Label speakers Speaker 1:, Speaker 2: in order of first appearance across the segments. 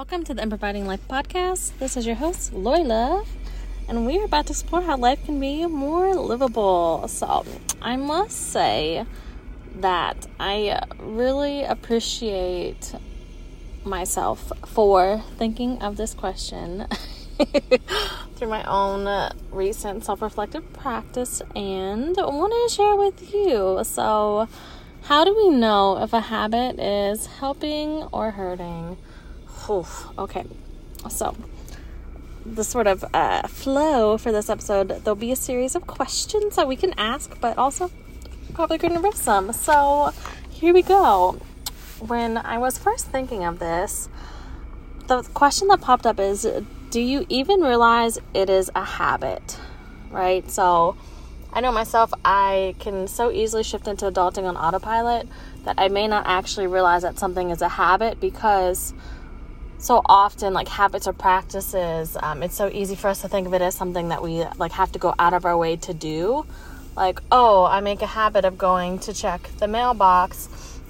Speaker 1: Welcome to the Improviding Life podcast. This is your host, Lori Love, and we are about to explore how life can be more livable. So, I must say that I really appreciate myself for thinking of this question through my own recent self reflective practice and want to share with you. So, how do we know if a habit is helping or hurting? Oof, okay, so the sort of uh, flow for this episode, there'll be a series of questions that we can ask, but also probably going to riff some. So here we go. When I was first thinking of this, the question that popped up is Do you even realize it is a habit? Right? So I know myself, I can so easily shift into adulting on autopilot that I may not actually realize that something is a habit because so often like habits or practices um, it's so easy for us to think of it as something that we like have to go out of our way to do. Like oh i make a habit of going to check the mailbox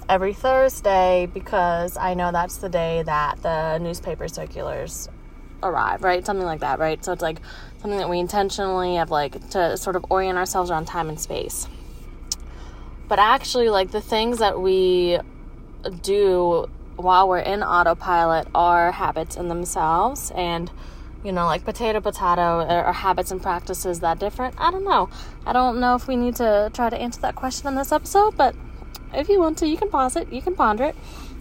Speaker 1: every thursday because i know that's the day that the newspaper circulars arrive right? Something like that right? So it's like something that we intentionally have like to sort of orient ourselves around time and space. But actually like the things that we do while we're in autopilot are habits in themselves and you know like potato potato are habits and practices that different? I don't know. I don't know if we need to try to answer that question in this episode but if you want to you can pause it. You can ponder it.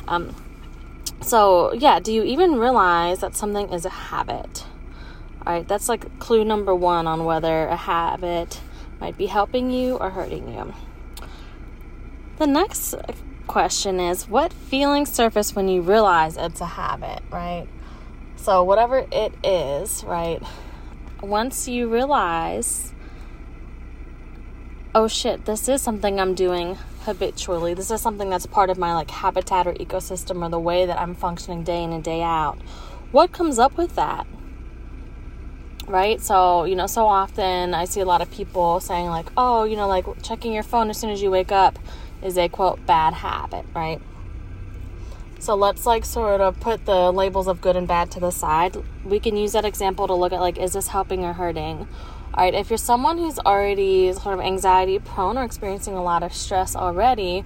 Speaker 1: Um, so yeah do you even realize that something is a habit? All right that's like clue number one on whether a habit might be helping you or hurting you. The next question is what feelings surface when you realize it's a habit, right? So, whatever it is, right? Once you realize, oh shit, this is something I'm doing habitually. This is something that's part of my like habitat or ecosystem or the way that I'm functioning day in and day out. What comes up with that? Right? So, you know, so often I see a lot of people saying, like, oh, you know, like checking your phone as soon as you wake up is a quote bad habit, right? So let's like sort of put the labels of good and bad to the side. We can use that example to look at like, is this helping or hurting? All right, if you're someone who's already sort of anxiety prone or experiencing a lot of stress already,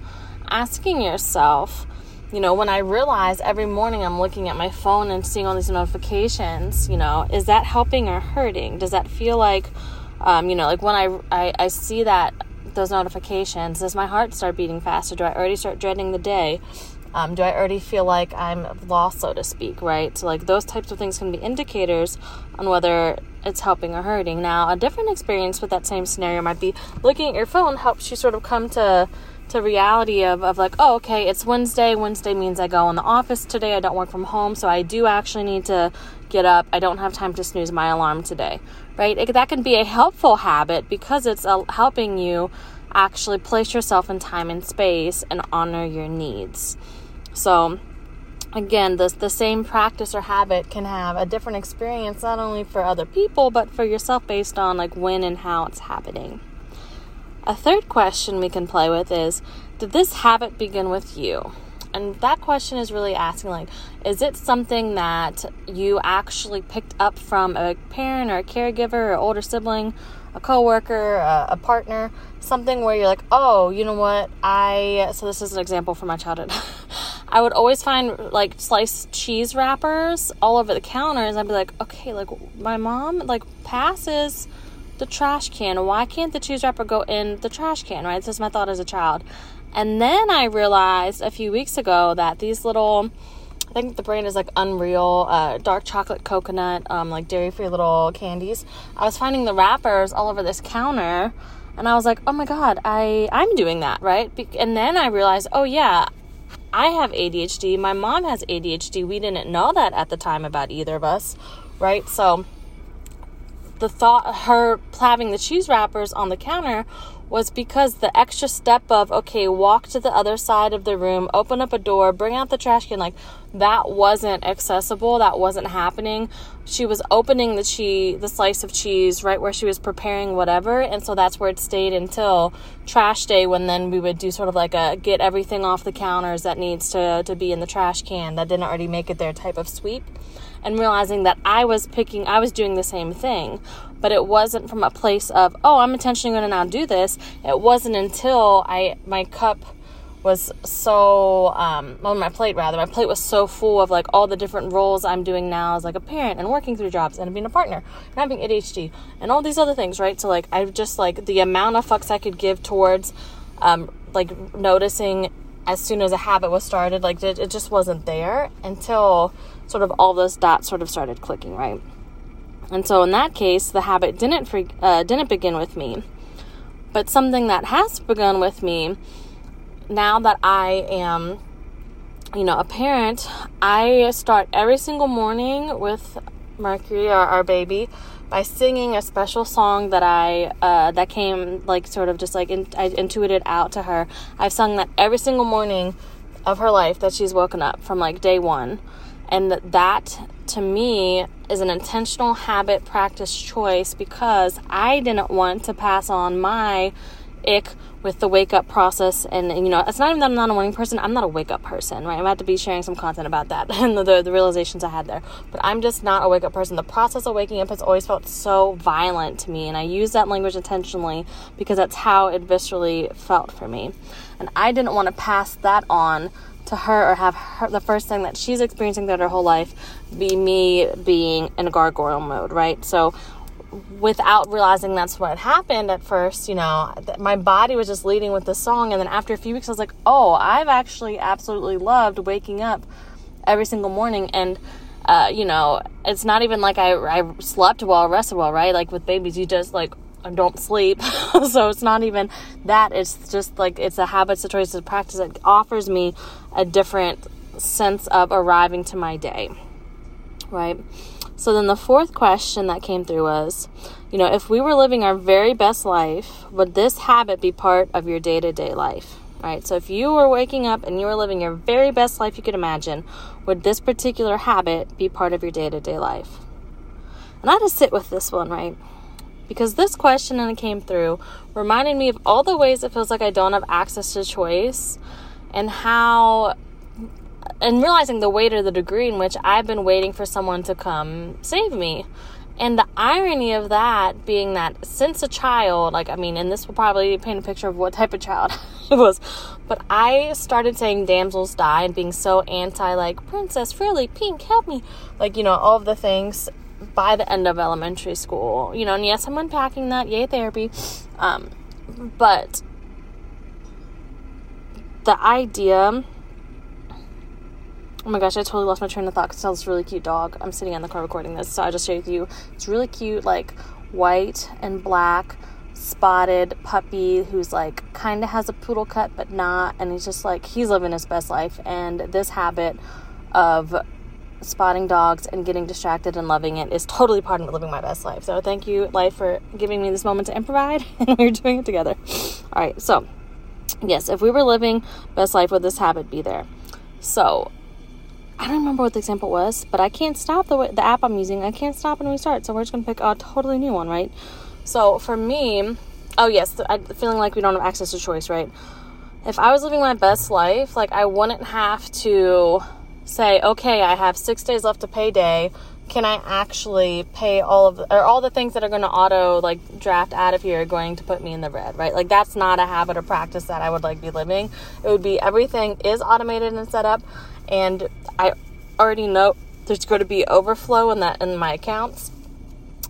Speaker 1: asking yourself, you know, when I realize every morning I'm looking at my phone and seeing all these notifications, you know, is that helping or hurting? Does that feel like, um, you know, like when I, I, I see that those notifications, does my heart start beating faster? Do I already start dreading the day? Um, do I already feel like I'm lost, so to speak, right? So, like, those types of things can be indicators on whether it's helping or hurting. Now, a different experience with that same scenario might be looking at your phone helps you sort of come to to reality of, of like, oh, okay, it's Wednesday. Wednesday means I go in the office today. I don't work from home, so I do actually need to get up. I don't have time to snooze my alarm today, right? It, that can be a helpful habit because it's uh, helping you actually place yourself in time and space and honor your needs. So, again, the, the same practice or habit can have a different experience not only for other people but for yourself based on like when and how it's happening. A third question we can play with is Did this habit begin with you? And that question is really asking like, is it something that you actually picked up from a parent or a caregiver or older sibling, a coworker, a, a partner, something where you're like, oh, you know what? I so this is an example from my childhood. I would always find like sliced cheese wrappers all over the counters. I'd be like, okay, like my mom like passes the trash can. Why can't the cheese wrapper go in the trash can? Right? This is my thought as a child. And then I realized a few weeks ago that these little, I think the brand is like Unreal, uh, dark chocolate coconut, um, like dairy free little candies. I was finding the wrappers all over this counter. And I was like, oh my God, I, I'm doing that, right? And then I realized, oh yeah, I have ADHD. My mom has ADHD. We didn't know that at the time about either of us, right? So the thought, her having the cheese wrappers on the counter was because the extra step of okay walk to the other side of the room open up a door bring out the trash can like that wasn't accessible, that wasn't happening. She was opening the cheese, the slice of cheese right where she was preparing whatever, and so that's where it stayed until trash day when then we would do sort of like a get everything off the counters that needs to to be in the trash can that didn't already make it there type of sweep. And realizing that I was picking, I was doing the same thing, but it wasn't from a place of, oh, I'm intentionally going to now do this. It wasn't until I, my cup was so um on my plate rather my plate was so full of like all the different roles i'm doing now as like a parent and working through jobs and being a partner and having adhd and all these other things right so like i just like the amount of fucks i could give towards um like noticing as soon as a habit was started like it, it just wasn't there until sort of all those dots sort of started clicking right? And so in that case the habit didn't free, uh, didn't begin with me. But something that has begun with me now that I am, you know, a parent, I start every single morning with Mercury, our, our baby, by singing a special song that I uh, that came like sort of just like in, I intuited out to her. I've sung that every single morning of her life that she's woken up from like day one, and that to me is an intentional habit practice choice because I didn't want to pass on my ick with the wake up process. And, and, you know, it's not even that I'm not a morning person, I'm not a wake up person, right? I'm about to be sharing some content about that and the, the, the realizations I had there. But I'm just not a wake up person. The process of waking up has always felt so violent to me. And I use that language intentionally because that's how it viscerally felt for me. And I didn't want to pass that on to her or have her, the first thing that she's experiencing throughout her whole life be me being in a gargoyle mode, right? So without realizing that's what happened at first, you know, my body was just leading with the song. And then after a few weeks, I was like, oh, I've actually absolutely loved waking up every single morning. And, uh, you know, it's not even like I, I slept well, rested well, right? Like with babies, you just like don't sleep. so it's not even that. It's just like it's a habit, a choice, a practice that offers me a different sense of arriving to my day, right? So then the fourth question that came through was, you know, if we were living our very best life, would this habit be part of your day to day life? Right? So if you were waking up and you were living your very best life you could imagine, would this particular habit be part of your day to day life? And I to sit with this one, right? Because this question, and it came through, reminded me of all the ways it feels like I don't have access to choice and how and realizing the weight or the degree in which I've been waiting for someone to come save me. And the irony of that being that since a child, like, I mean, and this will probably paint a picture of what type of child it was, but I started saying damsels die and being so anti, like, princess, frilly, pink, help me. Like, you know, all of the things by the end of elementary school, you know, and yes, I'm unpacking that, yay, therapy. Um, but the idea Oh my gosh, I totally lost my train of thought because I saw this really cute dog. I'm sitting in the car recording this, so I just share with you. It's really cute, like white and black spotted puppy who's like kind of has a poodle cut but not and he's just like he's living his best life and this habit of spotting dogs and getting distracted and loving it is totally part of living my best life so thank you life for giving me this moment to improvise and we're doing it together all right so yes if we were living best life would this habit be there so I don't remember what the example was, but I can't stop the the app I'm using. I can't stop and restart, so we're just gonna pick a totally new one, right? So for me, oh yes, I, feeling like we don't have access to choice, right? If I was living my best life, like I wouldn't have to say, okay, I have six days left to payday. Can I actually pay all of or all the things that are going to auto like draft out of here are going to put me in the red, right? Like that's not a habit or practice that I would like be living. It would be everything is automated and set up and I already know there's going to be overflow in that in my accounts.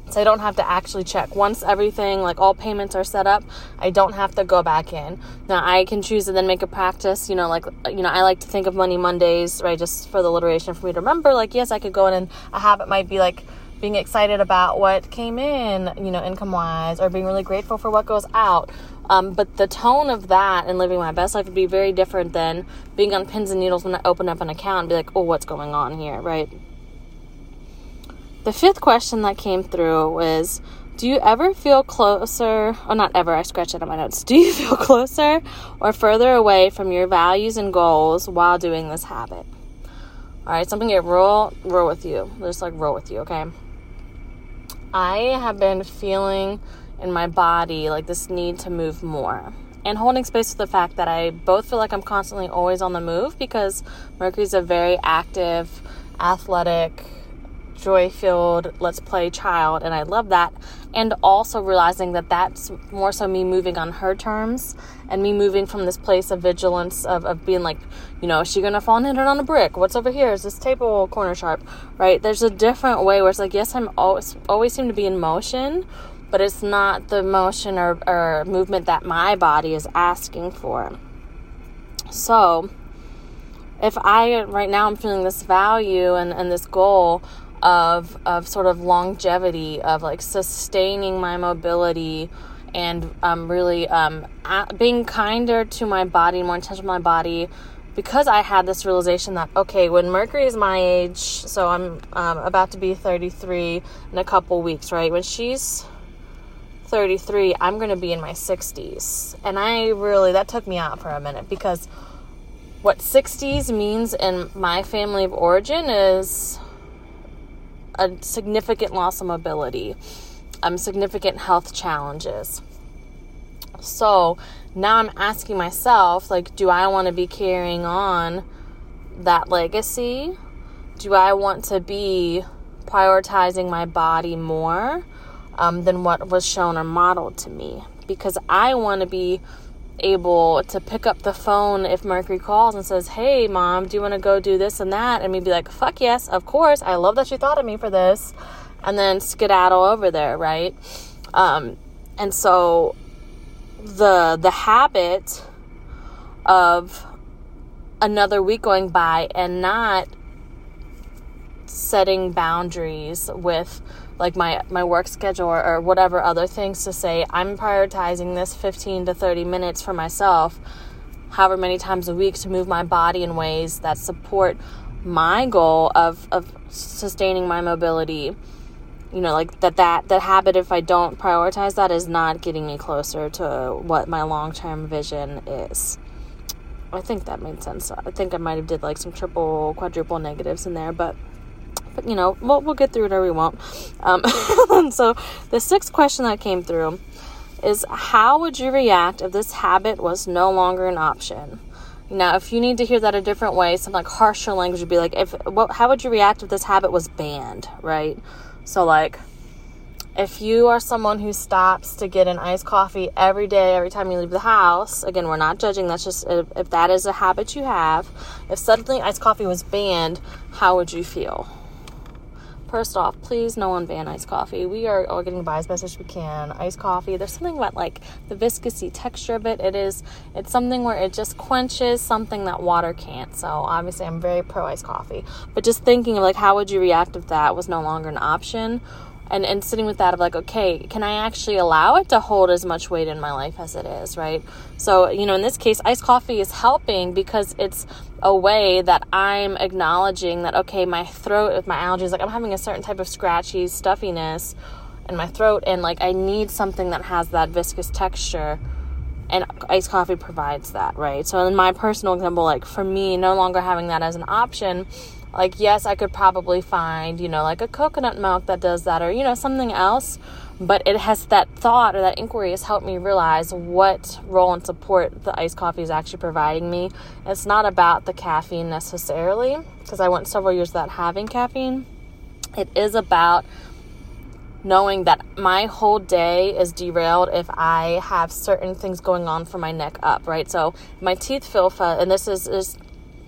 Speaker 1: So I don't have to actually check. Once everything, like all payments are set up, I don't have to go back in. Now I can choose to then make a practice, you know, like, you know, I like to think of Money Mondays, right, just for the alliteration for me to remember. Like, yes, I could go in and a habit might be like being excited about what came in, you know, income wise, or being really grateful for what goes out, um, but the tone of that and living my best life would be very different than being on pins and needles when I open up an account and be like, oh, what's going on here, right? The fifth question that came through was Do you ever feel closer, or not ever, I scratched it on my notes. Do you feel closer or further away from your values and goals while doing this habit? All right, something get real, real with you. Just like roll with you, okay? I have been feeling in my body like this need to move more and holding space with the fact that I both feel like I'm constantly always on the move because Mercury's a very active, athletic, joy filled, let's play child, and I love that. And also realizing that that's more so me moving on her terms and me moving from this place of vigilance of, of being like, you know, is she gonna fall and hit it on a brick? What's over here? Is this table corner sharp? Right? There's a different way where it's like, yes, I'm always always seem to be in motion, but it's not the motion or, or movement that my body is asking for. So, if I right now I'm feeling this value and, and this goal of of sort of longevity of like sustaining my mobility and um, really um, being kinder to my body, more intentional with my body, because I had this realization that okay, when Mercury is my age, so I'm um, about to be 33 in a couple weeks, right? When she's 33, I'm going to be in my 60s. And I really, that took me out for a minute because what 60s means in my family of origin is a significant loss of mobility, um, significant health challenges. So now I'm asking myself, like, do I want to be carrying on that legacy? Do I want to be prioritizing my body more um, than what was shown or modeled to me? Because I want to be able to pick up the phone if Mercury calls and says, Hey, mom, do you want to go do this and that? And me be like, Fuck yes, of course. I love that you thought of me for this. And then skedaddle over there, right? Um, and so the the habit of another week going by and not setting boundaries with like my my work schedule or, or, whatever other things to say i'm prioritizing this 15 to 30 minutes for myself however many times a week to move my body in ways that support my goal of of sustaining my mobility. You know like that that that habit if i don't prioritize that is not getting me closer to what my long-term vision is. I think that made sense. I think i might have did like some triple quadruple negatives in there but but you know, we'll, we'll get through or we won't. Um, so, the sixth question that came through is how would you react if this habit was no longer an option? Now, if you need to hear that a different way, some like harsher language would be like, if what, how would you react if this habit was banned, right? So, like, if you are someone who stops to get an iced coffee every day, every time you leave the house, again, we're not judging. That's just if, if that is a habit you have. If suddenly iced coffee was banned, how would you feel? First off, please no one ban iced coffee. We are all getting by as best as we can. Iced coffee, there's something about like the viscousy texture of it. It is, it's something where it just quenches something that water can't. So obviously, I'm very pro iced coffee. But just thinking of like, how would you react if that was no longer an option? And and sitting with that of like okay can i actually allow it to hold as much weight in my life as it is right? So you know in this case iced coffee is helping because it's a way that i'm acknowledging that okay my throat with my allergies like i'm having a certain type of scratchy stuffiness in my throat and like i need something that has that viscous texture and iced coffee provides that right? So in my personal example like for me no longer having that as an option like, yes, I could probably find, you know, like a coconut milk that does that or, you know, something else. But it has that thought or that inquiry has helped me realize what role and support the iced coffee is actually providing me. It's not about the caffeine necessarily, because I went several years without having caffeine. It is about knowing that my whole day is derailed if I have certain things going on for my neck up, right? So my teeth feel fuzzy, and this is, is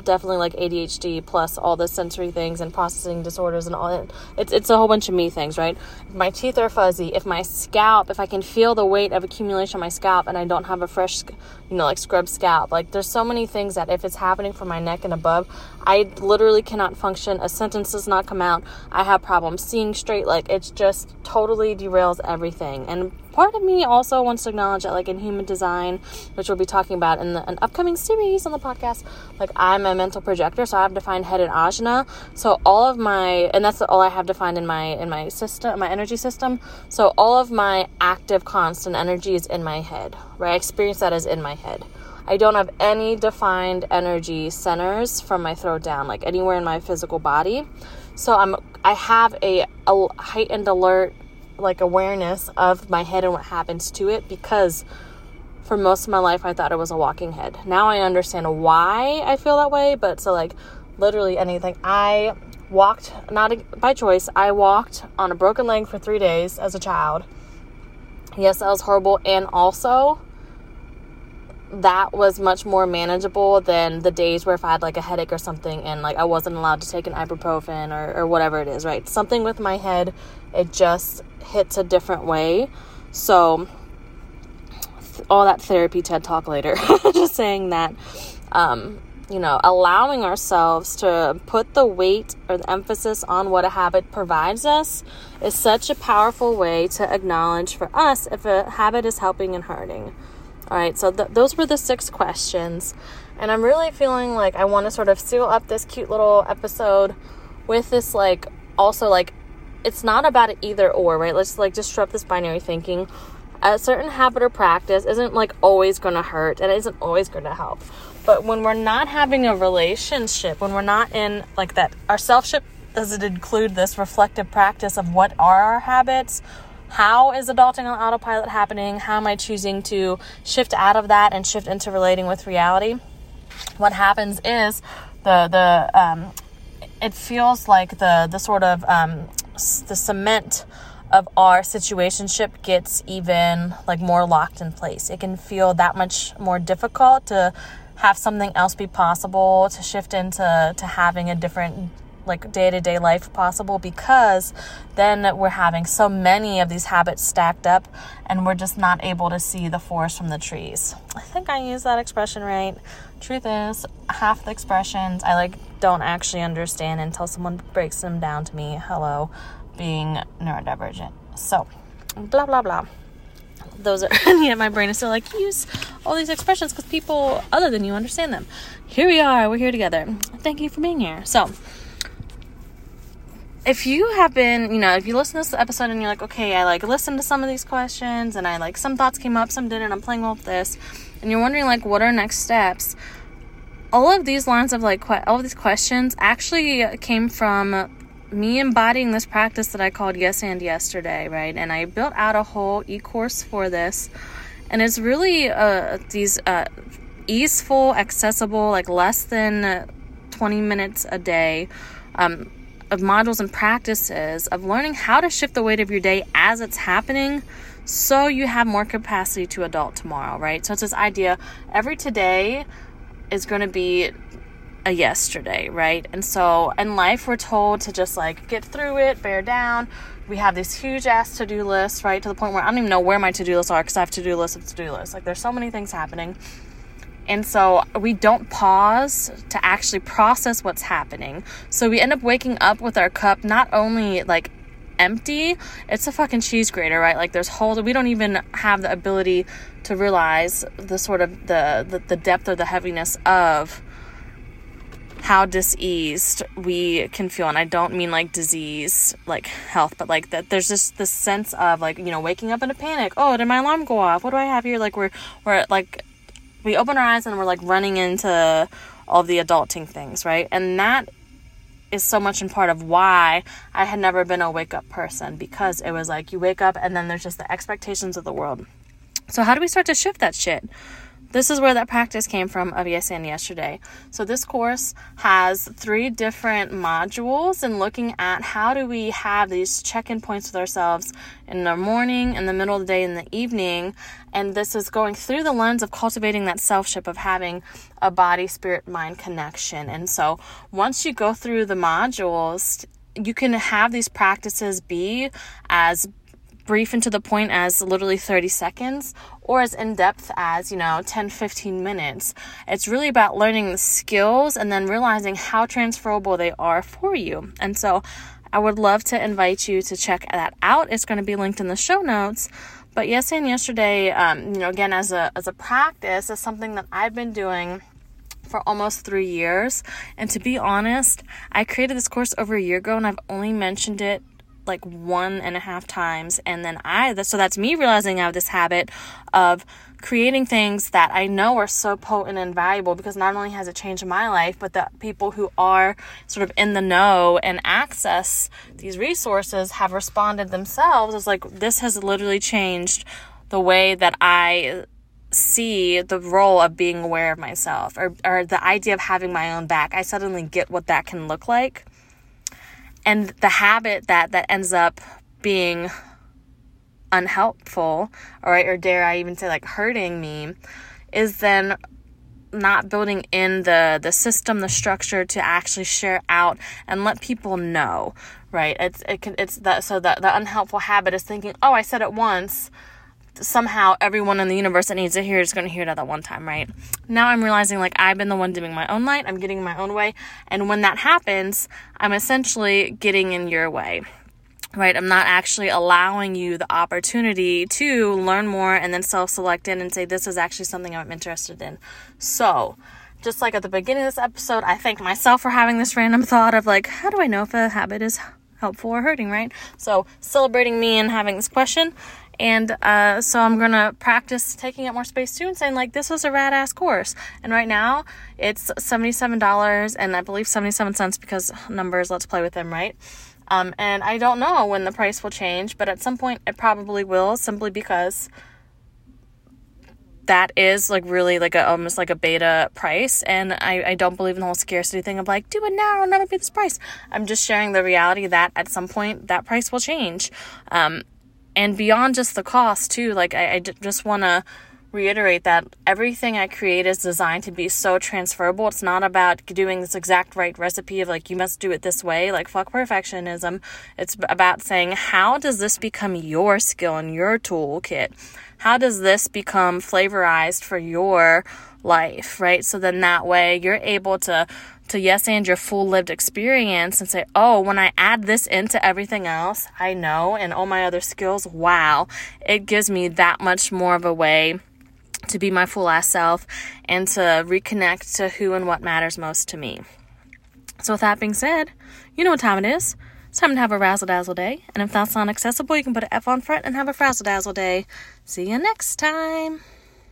Speaker 1: definitely like ADHD plus all the sensory things and processing disorders and all that. It's it's a whole bunch of me things, right? If my teeth are fuzzy, if my scalp, if I can feel the weight of accumulation on my scalp and I don't have a fresh, you know, like scrub scalp, like there's so many things that if it's happening from my neck and above, I literally cannot function. A sentence does not come out. I have problems seeing straight. Like it's just totally derails everything. And part of me also wants to acknowledge that, like in human design, which we'll be talking about in the, an upcoming series on the podcast, like I'm a mental projector, so I have defined head and ajna. So all of my, and that's all I have defined in my in my system, my energy system. So all of my active, constant energy is in my head, right? I experience that as in my head. I don't have any defined energy centers from my throat down, like anywhere in my physical body. So I'm I have a, a heightened alert like awareness of my head and what happens to it because for most of my life I thought it was a walking head. Now I understand why I feel that way, but so like literally anything. I walked not by choice. I walked on a broken leg for 3 days as a child. Yes, that was horrible and also that was much more manageable than the days where if I had like a headache or something and like I wasn't allowed to take an ibuprofen or, or whatever it is, right? Something with my head, it just hits a different way. So all that therapy TED talk later. Just saying that, um, you know, allowing ourselves to put the weight or the emphasis on what a habit provides us is such a powerful way to acknowledge for us if a habit is helping and hurting. All right, so th- those were the six questions. And I'm really feeling like I want to sort of seal up this cute little episode with this, like, also, like, it's not about it either or, right? Let's, like, disrupt this binary thinking a certain habit or practice isn't like always going to hurt and it isn't always going to help. But when we're not having a relationship, when we're not in like that, our selfship does it include this reflective practice of what are our habits? How is adulting on autopilot happening? How am I choosing to shift out of that and shift into relating with reality? What happens is the the um, it feels like the the sort of um, the cement of our situationship gets even like more locked in place. It can feel that much more difficult to have something else be possible, to shift into to having a different like day-to-day life possible because then we're having so many of these habits stacked up and we're just not able to see the forest from the trees. I think I use that expression right. Truth is, half the expressions I like don't actually understand until someone breaks them down to me. Hello being neurodivergent. So, blah, blah, blah. Those are, yeah, my brain is still like, use all these expressions because people other than you understand them. Here we are, we're here together. Thank you for being here. So, if you have been, you know, if you listen to this episode and you're like, okay, I like listened to some of these questions and I like some thoughts came up, some didn't, I'm playing with this, and you're wondering like, what are next steps? All of these lines of like, que- all of these questions actually came from me embodying this practice that I called Yes and yesterday, right? And I built out a whole e course for this. And it's really uh, these uh, easeful, accessible, like less than 20 minutes a day um, of modules and practices of learning how to shift the weight of your day as it's happening so you have more capacity to adult tomorrow, right? So it's this idea every today is going to be a yesterday, right? And so in life, we're told to just like get through it, bear down. We have this huge ass to do list, right? To the point where I don't even know where my to do lists are because I have to do lists of to do lists. Like there's so many things happening. And so we don't pause to actually process what's happening. So we end up waking up with our cup not only like empty, it's a fucking cheese grater, right? Like there's holes. We don't even have the ability to realize the sort of the, the, the depth or the heaviness of how diseased we can feel and i don't mean like disease like health but like that there's just this sense of like you know waking up in a panic oh did my alarm go off what do i have here like we're we're like we open our eyes and we're like running into all the adulting things right? And that is so much in part of why i had never been a wake up person because it was like you wake up and then there's just the expectations of the world. So how do we start to shift that shit this is where that practice came from of yes and yesterday. So this course has three different modules and looking at how do we have these check-in points with ourselves in the morning, in the middle of the day, in the evening. And this is going through the lens of cultivating that selfship of having a body, spirit, mind connection. And so once you go through the modules, you can have these practices be as brief and to the point as literally 30 seconds or as in depth as, you know, 10, 15 minutes. It's really about learning the skills and then realizing how transferable they are for you. And so I would love to invite you to check that out. It's going to be linked in the show notes. But yes, and yesterday, um, you know, again, as a, as a practice, is something that I've been doing for almost three years. And to be honest, I created this course over a year ago and I've only mentioned it like one and a half times. And then I, so that's me realizing I have this habit of creating things that I know are so potent and valuable because not only has it changed my life, but the people who are sort of in the know and access these resources have responded themselves as like, this has literally changed the way that I see the role of being aware of myself or, or the idea of having my own back. I suddenly get what that can look like. And the habit that that ends up being unhelpful, or, or dare I even say like hurting me, is then not building in the the system, the structure to actually share out and let people know, right? It's it can it's that so that the unhelpful habit is thinking, oh, I said it once. Somehow, everyone in the universe that needs to hear is going to hear it at that one time, right? Now I'm realizing like I've been the one dimming my own light, I'm getting my own way, and when that happens, I'm essentially getting in your way right? I'm not actually allowing you the opportunity to learn more and then self select in and say, this is actually something I'm interested in. So, just like at the beginning of this episode, I thank myself for having this random thought of like, how do I know if a habit is helpful or hurting, right? So, celebrating me and having this question. And uh, so I'm gonna practice taking up more space too and saying like this was a rad ass course. And right now it's seventy seven dollars and I believe seventy seven cents because numbers. Let's play with them, right? Um, and I don't know when the price will change, but at some point it probably will simply because that is like really like a almost like a beta price and I, I don't believe in the whole scarcity thing of like do it now it'll never be this price i'm just sharing the reality that at some point that price will change um, and beyond just the cost too like i, just want to reiterate that everything I create is designed to be so transferable. It's not about doing this exact right recipe of like, you must do it this way, like, fuck perfectionism. It's about saying, how does this become your skill and your toolkit? How does this become flavorized for your life, right? So then that way you're able to to yes and your full lived experience and say, oh, when I add this into everything else I know and all my other skills, wow, it gives me that much more of a way to be my full ass self and to reconnect to who and what matters most to me. So, with that being said, you know what time it is. It's time to have a razzle dazzle day. And if that's not accessible, you can put an F on front and have a frazzle dazzle day. See you next time.